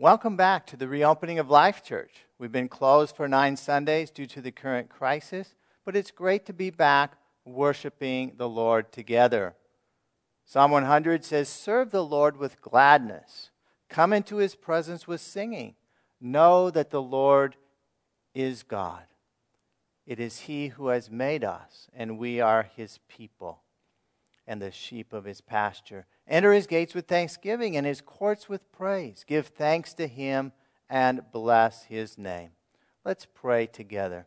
Welcome back to the reopening of Life Church. We've been closed for nine Sundays due to the current crisis, but it's great to be back worshiping the Lord together. Psalm 100 says, Serve the Lord with gladness, come into his presence with singing. Know that the Lord is God. It is he who has made us, and we are his people and the sheep of his pasture. Enter his gates with thanksgiving and his courts with praise. Give thanks to him and bless his name. Let's pray together.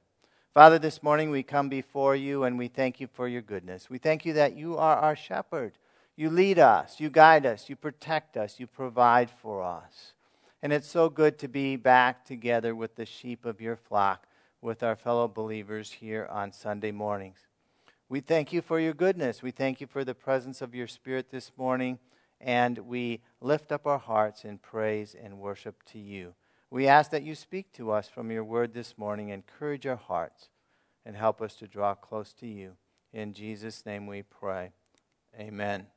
Father, this morning we come before you and we thank you for your goodness. We thank you that you are our shepherd. You lead us, you guide us, you protect us, you provide for us. And it's so good to be back together with the sheep of your flock, with our fellow believers here on Sunday mornings. We thank you for your goodness. We thank you for the presence of your Spirit this morning. And we lift up our hearts in praise and worship to you. We ask that you speak to us from your word this morning, encourage our hearts, and help us to draw close to you. In Jesus' name we pray. Amen.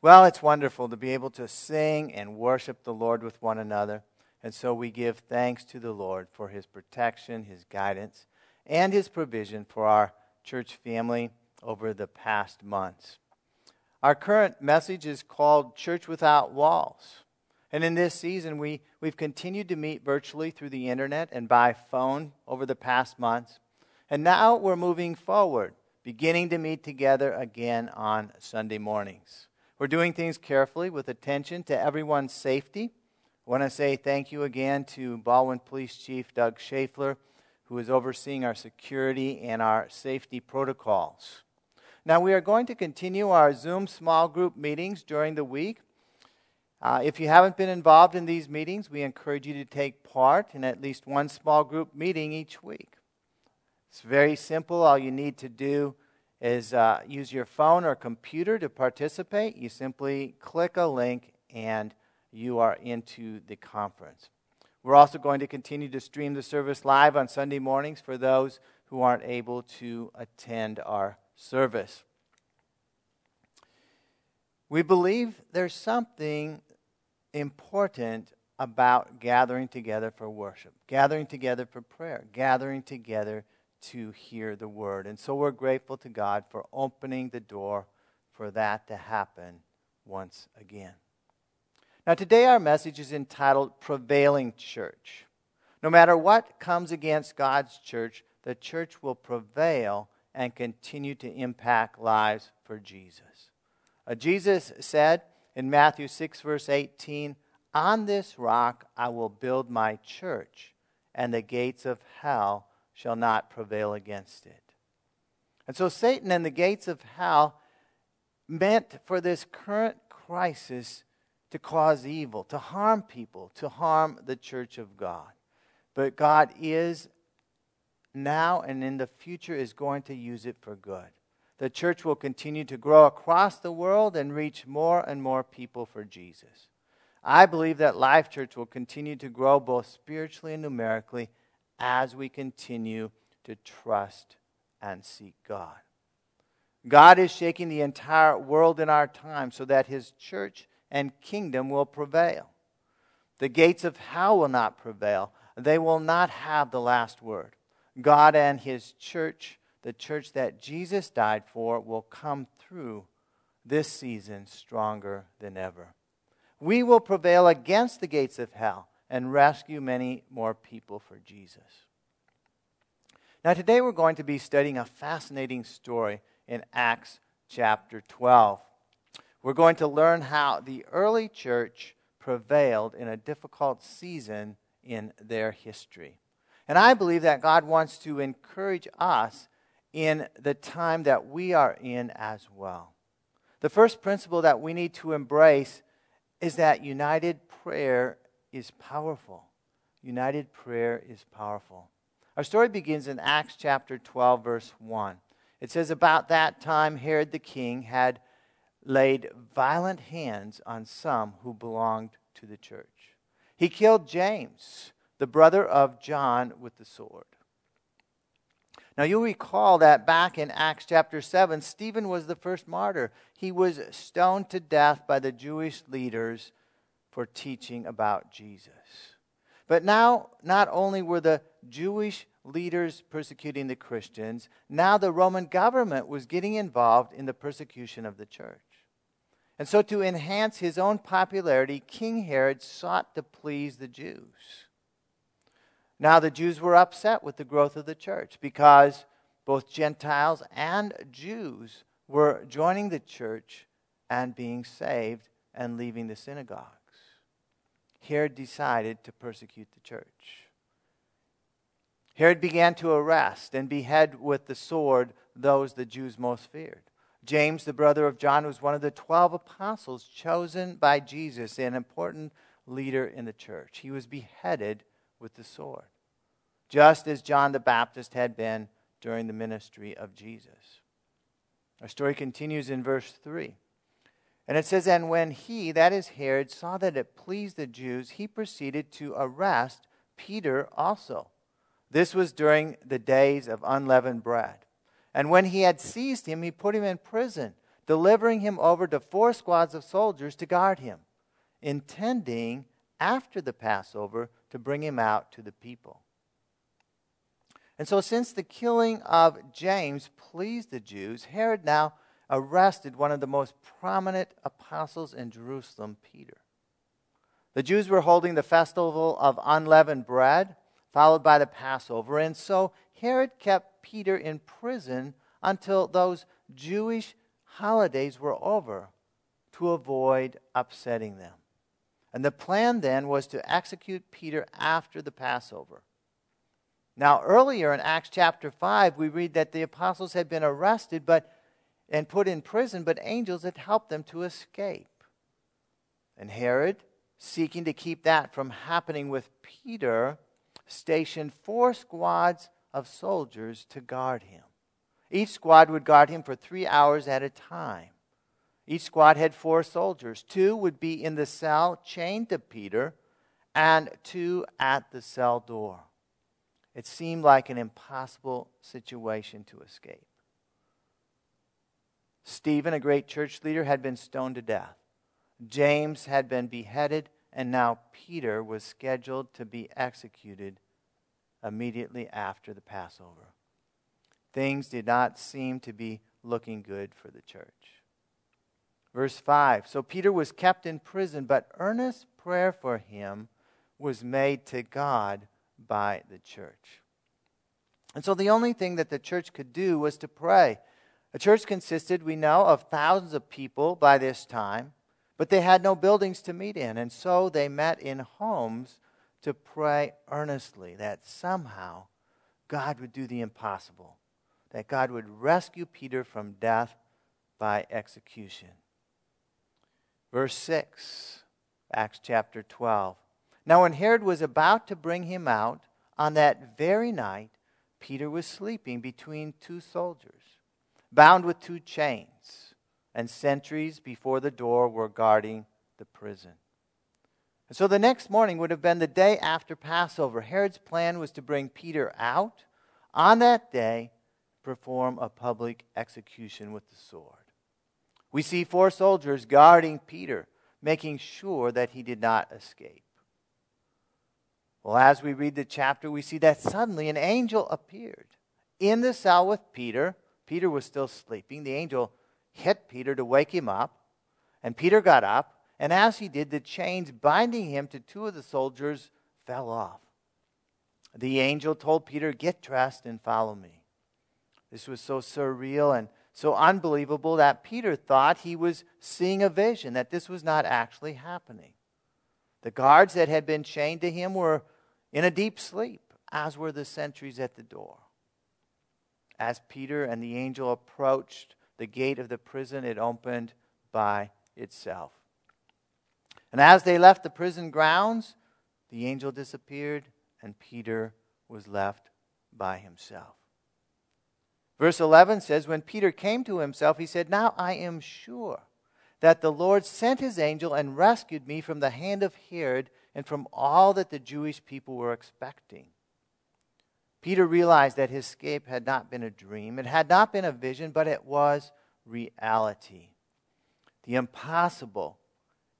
Well, it's wonderful to be able to sing and worship the Lord with one another. And so we give thanks to the Lord for his protection, his guidance, and his provision for our church family over the past months. Our current message is called Church Without Walls. And in this season, we, we've continued to meet virtually through the internet and by phone over the past months. And now we're moving forward, beginning to meet together again on Sunday mornings. We're doing things carefully with attention to everyone's safety. I want to say thank you again to Ballwin Police Chief Doug Schaeffler who is overseeing our security and our safety protocols. Now, we are going to continue our Zoom small group meetings during the week. Uh, if you haven't been involved in these meetings, we encourage you to take part in at least one small group meeting each week. It's very simple. All you need to do is uh, use your phone or computer to participate. You simply click a link and you are into the conference. We're also going to continue to stream the service live on Sunday mornings for those who aren't able to attend our service. We believe there's something important about gathering together for worship, gathering together for prayer, gathering together to hear the word. And so we're grateful to God for opening the door for that to happen once again. Now, today our message is entitled Prevailing Church. No matter what comes against God's church, the church will prevail and continue to impact lives for Jesus. Uh, Jesus said in Matthew 6, verse 18, On this rock I will build my church, and the gates of hell shall not prevail against it. And so Satan and the gates of hell meant for this current crisis to cause evil, to harm people, to harm the church of God. But God is now and in the future is going to use it for good. The church will continue to grow across the world and reach more and more people for Jesus. I believe that Life Church will continue to grow both spiritually and numerically as we continue to trust and seek God. God is shaking the entire world in our time so that His church and kingdom will prevail. The gates of hell will not prevail. They will not have the last word. God and his church, the church that Jesus died for, will come through this season stronger than ever. We will prevail against the gates of hell and rescue many more people for Jesus. Now, today we're going to be studying a fascinating story in Acts chapter 12 we're going to learn how the early church prevailed in a difficult season in their history. And I believe that God wants to encourage us in the time that we are in as well. The first principle that we need to embrace is that united prayer is powerful. United prayer is powerful. Our story begins in Acts chapter 12, verse 1. It says, About that time, Herod the king had laid violent hands on some who belonged to the church. He killed James, the brother of John, with the sword. Now, you'll recall that back in Acts chapter 7, Stephen was the first martyr. He was stoned to death by the Jewish leaders for teaching about Jesus. But now, not only were the Jewish leaders persecuting the Christians, now the Roman government was getting involved in the persecution of the church. And so, to enhance his own popularity, King Herod sought to please the Jews. Now, the Jews were upset with the growth of the church because both Gentiles and Jews were joining the church and being saved and leaving the synagogues. Herod decided to persecute the church. Herod began to arrest and behead with the sword those the Jews most feared. James, the brother of John, was one of the 12 apostles chosen by Jesus, an important leader in the church. He was beheaded with the sword, just as John the Baptist had been during the ministry of Jesus. Our story continues in verse 3. And it says, And when he, that is Herod, saw that it pleased the Jews, he proceeded to arrest Peter also. This was during the days of unleavened bread. And when he had seized him, he put him in prison, delivering him over to four squads of soldiers to guard him, intending after the Passover to bring him out to the people. And so, since the killing of James pleased the Jews, Herod now arrested one of the most prominent apostles in Jerusalem, Peter. The Jews were holding the festival of unleavened bread, followed by the Passover, and so Herod kept Peter in prison until those Jewish holidays were over to avoid upsetting them. And the plan then was to execute Peter after the Passover. Now, earlier in Acts chapter 5, we read that the apostles had been arrested but, and put in prison, but angels had helped them to escape. And Herod, seeking to keep that from happening with Peter, stationed four squads of soldiers to guard him. Each squad would guard him for three hours at a time. Each squad had four soldiers. Two would be in the cell chained to Peter, and two at the cell door. It seemed like an impossible situation to escape. Stephen, a great church leader, had been stoned to death. James had been beheaded, and now Peter was scheduled to be executed immediately after the Passover. Things did not seem to be looking good for the church. Verse 5 So Peter was kept in prison, but earnest prayer for him was made to God by the church. And so the only thing that the church could do was to pray. A church consisted, we know, of thousands of people by this time, but they had no buildings to meet in. And so they met in homes to pray earnestly that somehow God would do the impossible, that God would rescue Peter from death by execution. Verse 6, Acts chapter 12. Now, when Herod was about to bring him out, on that very night, Peter was sleeping between two soldiers, bound with two chains, and sentries before the door were guarding the prison. And so the next morning would have been the day after Passover. Herod's plan was to bring Peter out on that day, perform a public execution with the sword. We see four soldiers guarding Peter, making sure that he did not escape. Well, as we read the chapter, we see that suddenly an angel appeared in the cell with Peter. Peter was still sleeping. The angel hit Peter to wake him up, and Peter got up. And as he did, the chains binding him to two of the soldiers fell off. The angel told Peter, Get dressed and follow me. This was so surreal and so unbelievable that Peter thought he was seeing a vision, that this was not actually happening. The guards that had been chained to him were in a deep sleep, as were the sentries at the door. As Peter and the angel approached the gate of the prison, it opened by itself. And as they left the prison grounds, the angel disappeared, and Peter was left by himself. Verse 11 says, When Peter came to himself, he said, Now I am sure that the Lord sent his angel and rescued me from the hand of Herod and from all that the Jewish people were expecting. Peter realized that his escape had not been a dream, it had not been a vision, but it was reality. The impossible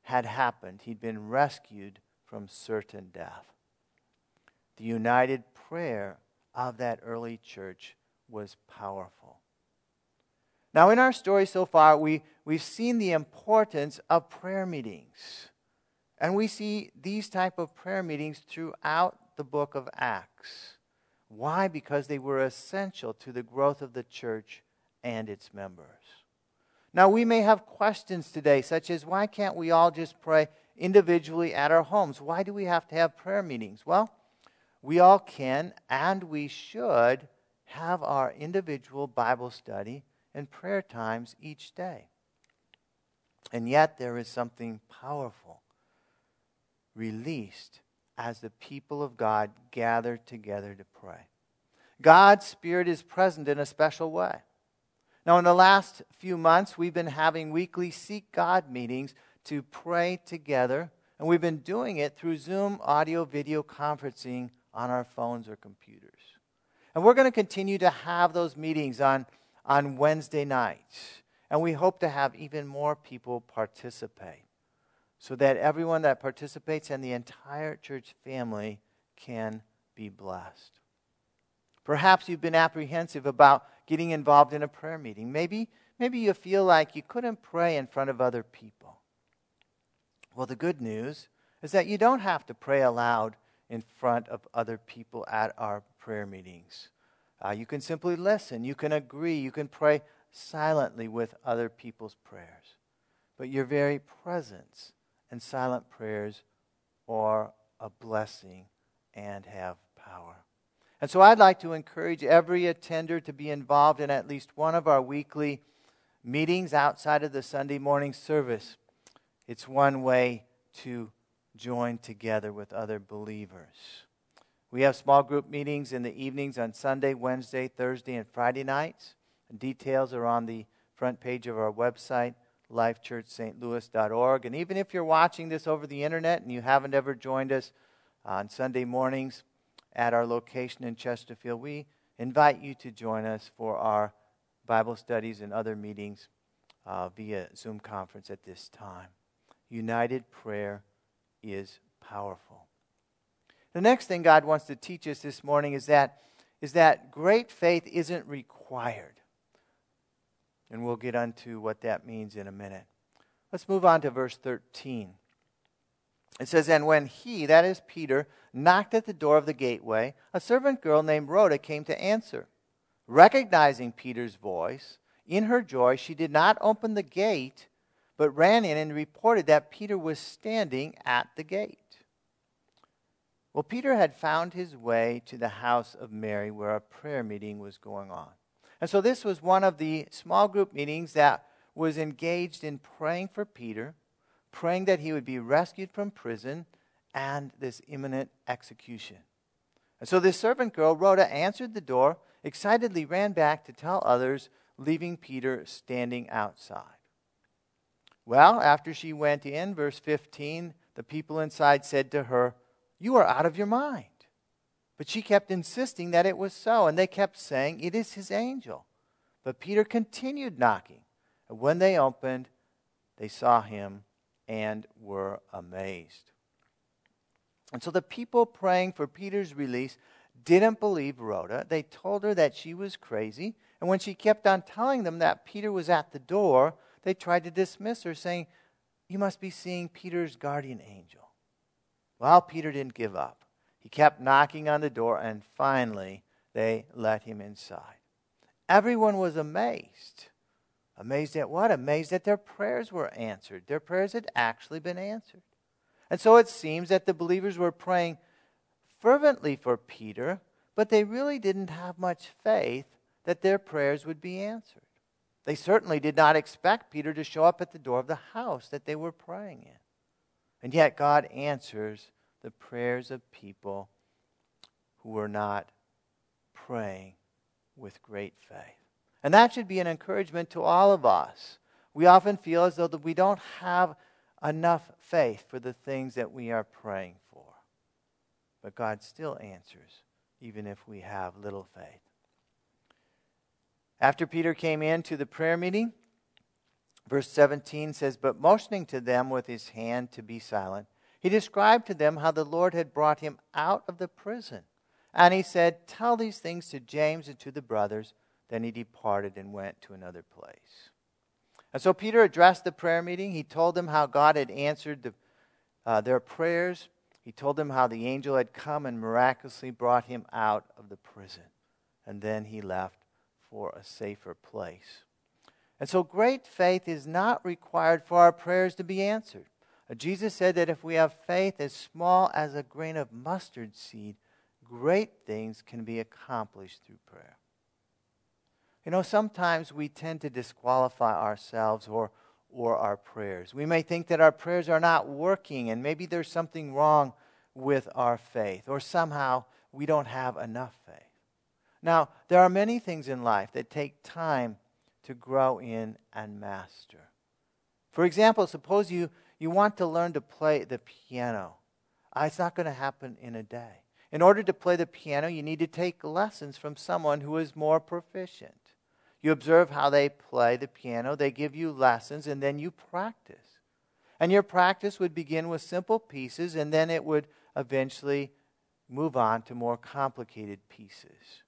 had happened. He'd been rescued from certain death. The united prayer of that early church was powerful. Now, in our story so far, we, we've seen the importance of prayer meetings. And we see these type of prayer meetings throughout the book of Acts. Why? Because they were essential to the growth of the church and its members. Now, we may have questions today, such as why can't we all just pray individually at our homes? Why do we have to have prayer meetings? Well, we all can and we should have our individual Bible study and prayer times each day. And yet, there is something powerful released as the people of God gather together to pray. God's Spirit is present in a special way. Now, in the last few months, we've been having weekly Seek God meetings to pray together, and we've been doing it through Zoom audio video conferencing on our phones or computers. And we're going to continue to have those meetings on, on Wednesday nights, and we hope to have even more people participate so that everyone that participates and the entire church family can be blessed. Perhaps you've been apprehensive about getting involved in a prayer meeting. Maybe, maybe you feel like you couldn't pray in front of other people. Well, the good news is that you don't have to pray aloud in front of other people at our prayer meetings. Uh, you can simply listen, you can agree, you can pray silently with other people's prayers. But your very presence and silent prayers are a blessing and have power. And so I'd like to encourage every attender to be involved in at least one of our weekly meetings outside of the Sunday morning service. It's one way to join together with other believers. We have small group meetings in the evenings on Sunday, Wednesday, Thursday, and Friday nights. Details are on the front page of our website, lifechurchstlouis.org. And even if you're watching this over the internet and you haven't ever joined us on Sunday mornings, at our location in Chesterfield, we invite you to join us for our Bible studies and other meetings uh, via Zoom conference at this time. United prayer is powerful. The next thing God wants to teach us this morning is that, is that great faith isn't required. And we'll get onto what that means in a minute. Let's move on to verse 13. It says, And when he, that is Peter, knocked at the door of the gateway, a servant girl named Rhoda came to answer. Recognizing Peter's voice, in her joy, she did not open the gate, but ran in and reported that Peter was standing at the gate. Well, Peter had found his way to the house of Mary where a prayer meeting was going on. And so this was one of the small group meetings that was engaged in praying for Peter praying that he would be rescued from prison and this imminent execution. And so this servant girl, Rhoda, answered the door, excitedly ran back to tell others, leaving Peter standing outside. Well, after she went in, verse 15, the people inside said to her, You are out of your mind. But she kept insisting that it was so, and they kept saying, It is his angel. But Peter continued knocking. And when they opened, they saw him and were amazed. And so the people praying for Peter's release didn't believe Rhoda. They told her that she was crazy. And when she kept on telling them that Peter was at the door, they tried to dismiss her, saying, You must be seeing Peter's guardian angel. Well, Peter didn't give up. He kept knocking on the door, and finally they let him inside. Everyone was amazed. Amazed at what? Amazed that their prayers were answered. Their prayers had actually been answered. And so it seems that the believers were praying fervently for Peter, but they really didn't have much faith that their prayers would be answered. They certainly did not expect Peter to show up at the door of the house that they were praying in. And yet, God answers the prayers of people who were not praying with great faith. And that should be an encouragement to all of us. We often feel as though that we don't have enough faith for the things that we are praying for. But God still answers, even if we have little faith. After Peter came into the prayer meeting, Verse 17 says, But motioning to them with his hand to be silent, he described to them how the Lord had brought him out of the prison. And he said, Tell these things to James and to the brothers. Then he departed and went to another place. And so Peter addressed the prayer meeting. He told them how God had answered the, uh, their prayers. He told them how the angel had come and miraculously brought him out of the prison. And then he left for a safer place. And so, great faith is not required for our prayers to be answered. Jesus said that if we have faith as small as a grain of mustard seed, great things can be accomplished through prayer. You know, sometimes we tend to disqualify ourselves or, or our prayers. We may think that our prayers are not working and maybe there's something wrong with our faith or somehow we don't have enough faith. Now, there are many things in life that take time to grow in and master. For example, suppose you, you want to learn to play the piano. Uh, it's not going to happen in a day. In order to play the piano, you need to take lessons from someone who is more proficient. You observe how they play the piano, they give you lessons, and then you practice. And your practice would begin with simple pieces, and then it would eventually move on to more complicated pieces.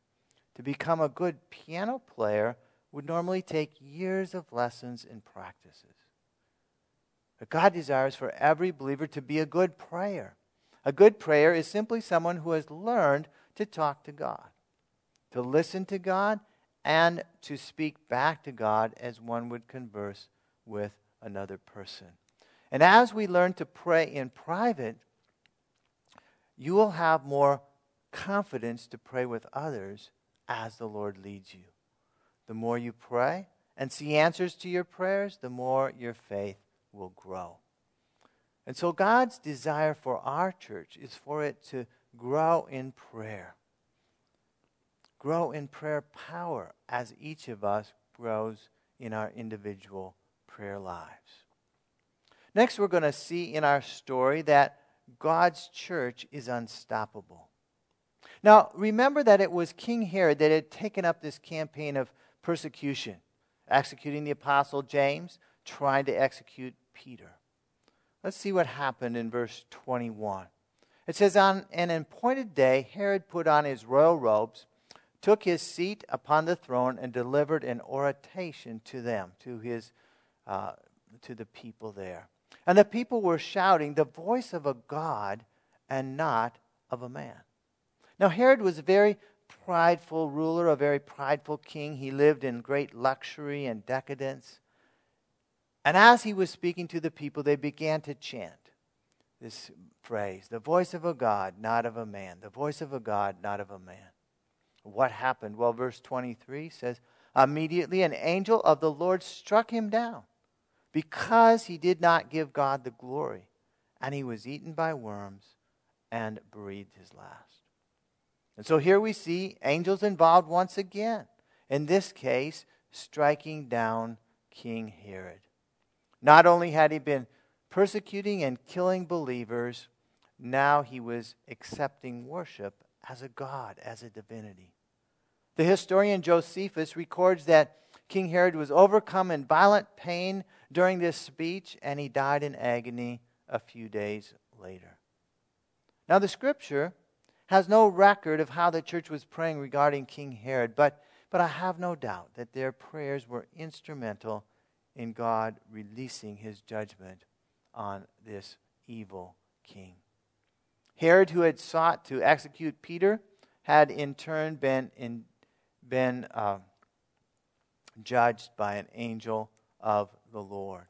To become a good piano player would normally take years of lessons and practices. But God desires for every believer to be a good prayer. A good prayer is simply someone who has learned to talk to God, to listen to God, and to speak back to God as one would converse with another person. And as we learn to pray in private, you will have more confidence to pray with others as the Lord leads you. The more you pray and see answers to your prayers, the more your faith will grow. And so, God's desire for our church is for it to grow in prayer grow in prayer power as each of us grows in our individual prayer lives. Next, we're going to see in our story that God's church is unstoppable. Now, remember that it was King Herod that had taken up this campaign of persecution, executing the apostle James, trying to execute Peter. Let's see what happened in verse 21. It says, On an appointed day, Herod put on his royal robes took his seat upon the throne and delivered an oration to them, to, his, uh, to the people there. And the people were shouting, The voice of a God and not of a man. Now, Herod was a very prideful ruler, a very prideful king. He lived in great luxury and decadence. And as he was speaking to the people, they began to chant this phrase the voice of a God, not of a man. The voice of a God, not of a man. What happened? Well, verse 23 says, Immediately an angel of the Lord struck him down because he did not give God the glory, and he was eaten by worms and breathed his last. And so here we see angels involved once again. In this case, striking down King Herod. Not only had he been persecuting and killing believers, now he was accepting worship as a god, as a divinity. The historian Josephus records that King Herod was overcome in violent pain during this speech, and he died in agony a few days later. Now, the scripture has no record of how the church was praying regarding King Herod, but, but I have no doubt that their prayers were instrumental in God releasing his judgment on this evil king. Herod, who had sought to execute Peter, had in turn been in been uh, judged by an angel of the Lord.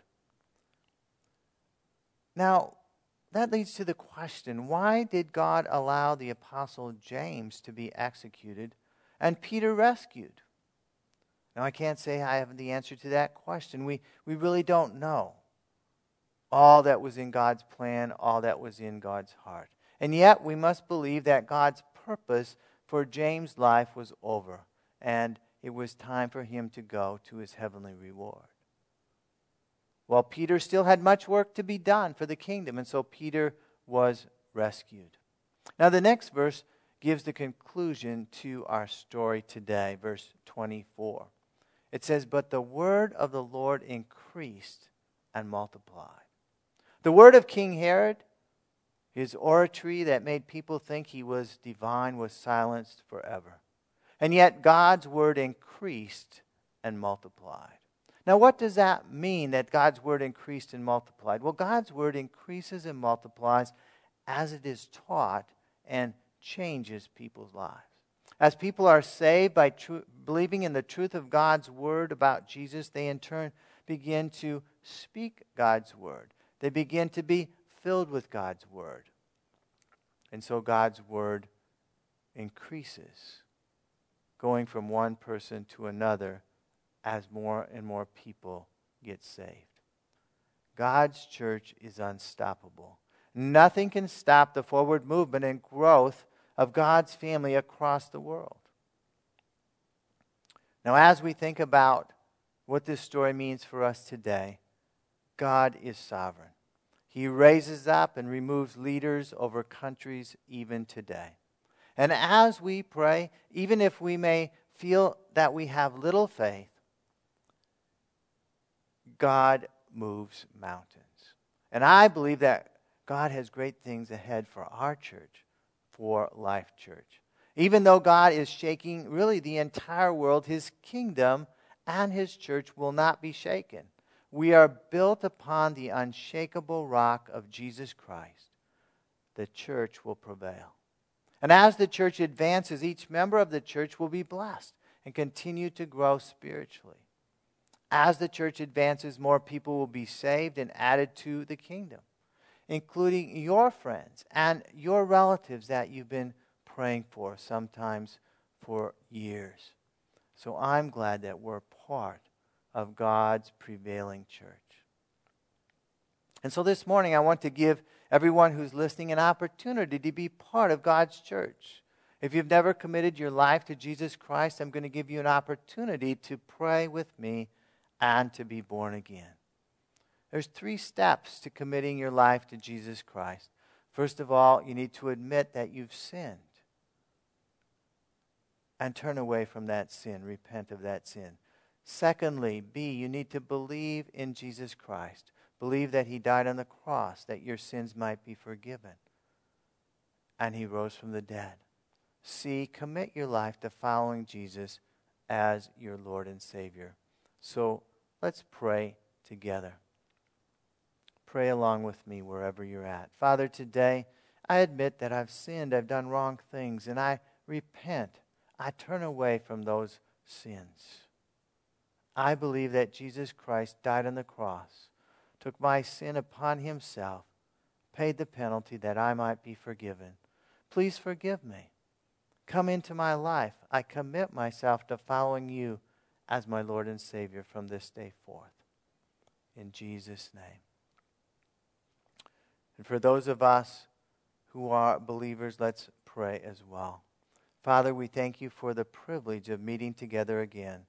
Now, that leads to the question why did God allow the apostle James to be executed and Peter rescued? Now, I can't say I have the answer to that question. We, we really don't know all that was in God's plan, all that was in God's heart. And yet, we must believe that God's purpose for James' life was over and it was time for him to go to his heavenly reward. Well, Peter still had much work to be done for the kingdom, and so Peter was rescued. Now, the next verse gives the conclusion to our story today, verse 24. It says, But the word of the Lord increased and multiplied. The word of King Herod, his oratory that made people think he was divine, was silenced forever. And yet God's word increased and multiplied. Now, what does that mean that God's word increased and multiplied? Well, God's word increases and multiplies as it is taught and changes people's lives. As people are saved by tr- believing in the truth of God's word about Jesus, they in turn begin to speak God's word. They begin to be filled with God's word. And so God's word increases, going from one person to another as more and more people get saved. God's church is unstoppable. Nothing can stop the forward movement and growth of God's family across the world. Now, as we think about what this story means for us today, God is sovereign. He raises up and removes leaders over countries even today. And as we pray, even if we may feel that we have little faith, God moves mountains. And I believe that God has great things ahead for our church for Life Church. Even though God is shaking really the entire world, his kingdom and his church will not be shaken. We are built upon the unshakable rock of Jesus Christ. The church will prevail. And as the church advances, each member of the church will be blessed and continue to grow spiritually. As the church advances, more people will be saved and added to the kingdom including your friends and your relatives that you've been praying for, sometimes for years. So I'm glad that we're part of God's prevailing church. And so this morning, I want to give everyone who's listening an opportunity to be part of God's church. If you've never committed your life to Jesus Christ, I'm going to give you an opportunity to pray with me and to be born again. There's three steps to committing your life to Jesus Christ. First of all, you need to admit that you've sinned and turn away from that sin, repent of that sin. Secondly, B, you need to believe in Jesus Christ. Believe that he died on the cross, that your sins might be forgiven, and he rose from the dead. C, commit your life to following Jesus as your Lord and Savior. So let's pray together. Pray along with me wherever you're at. Father, today I admit that I've sinned, I've done wrong things, and I repent. I turn away from those sins. I believe that Jesus Christ died on the cross, took my sin upon himself, paid the penalty that I might be forgiven. Please forgive me. Come into my life. I commit myself to following you as my Lord and Savior from this day forth. In Jesus' name. And for those of us who are believers, let's pray as well. Father, we thank you for the privilege of meeting together again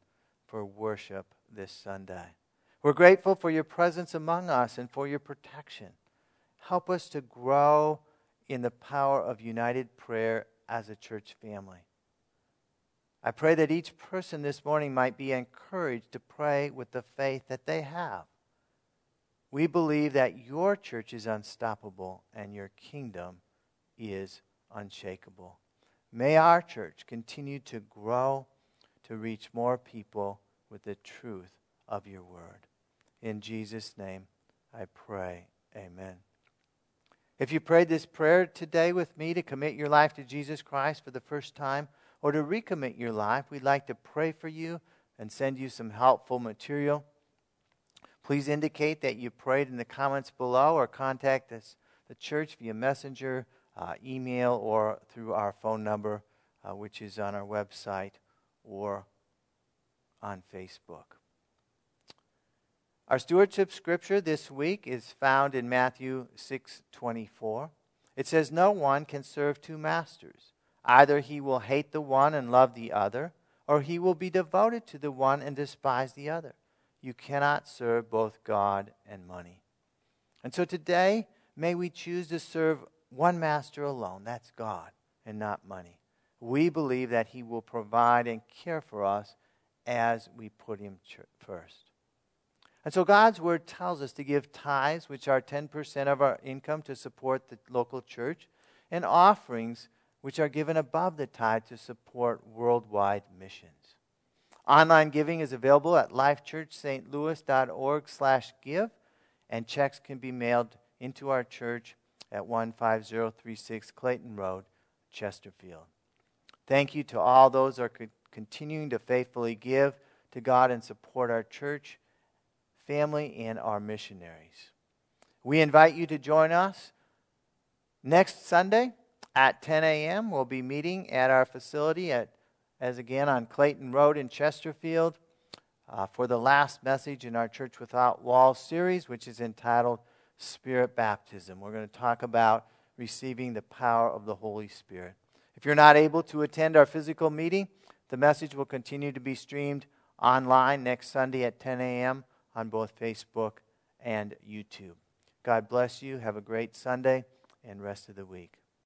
for worship this Sunday. We're grateful for your presence among us and for your protection. Help us to grow in the power of united prayer as a church family. I pray that each person this morning might be encouraged to pray with the faith that they have we believe that your church is unstoppable and your kingdom is unshakable. May our church continue to grow to reach more people with the truth of your word. In Jesus' name, I pray. Amen. If you prayed this prayer today with me to commit your life to Jesus Christ for the first time or to recommit your life, we'd like to pray for you and send you some helpful material. Please indicate that you prayed in the comments below or contact us, the church via messenger, uh, email, or through our phone number, uh, which is on our website or on Facebook. Our stewardship scripture this week is found in Matthew 6:24. It says no one can serve two masters. Either he will hate the one and love the other, or he will be devoted to the one and despise the other. You cannot serve both God and money. And so today, may we choose to serve one master alone. That's God and not money. We believe that He will provide and care for us as we put Him first. And so God's Word tells us to give tithes, which are 10% of our income, to support the local church, and offerings, which are given above the tithe to support worldwide missions. Online giving is available at lifechurchstlouis.org slash give, and checks can be mailed into our church at 15036 Clayton Road, Chesterfield. Thank you to all those who are continuing to faithfully give to God and support our church, family, and our missionaries. We invite you to join us next Sunday at 10 a.m. We'll be meeting at our facility at as again on Clayton Road in Chesterfield uh, for the last message in our Church Without Walls series, which is entitled Spirit Baptism. We're going to talk about receiving the power of the Holy Spirit. If you're not able to attend our physical meeting, the message will continue to be streamed online next Sunday at 10 a.m. on both Facebook and YouTube. God bless you. Have a great Sunday and rest of the week.